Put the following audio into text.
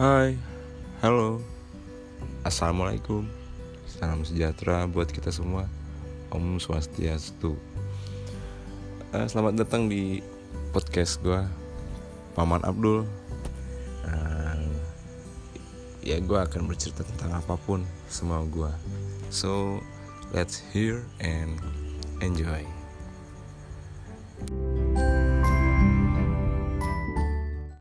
Hai, halo, assalamualaikum, salam sejahtera buat kita semua. Om Swastiastu. Uh, selamat datang di podcast gue, Paman Abdul. Uh, ya gue akan bercerita tentang apa pun semua gue. So let's hear and enjoy.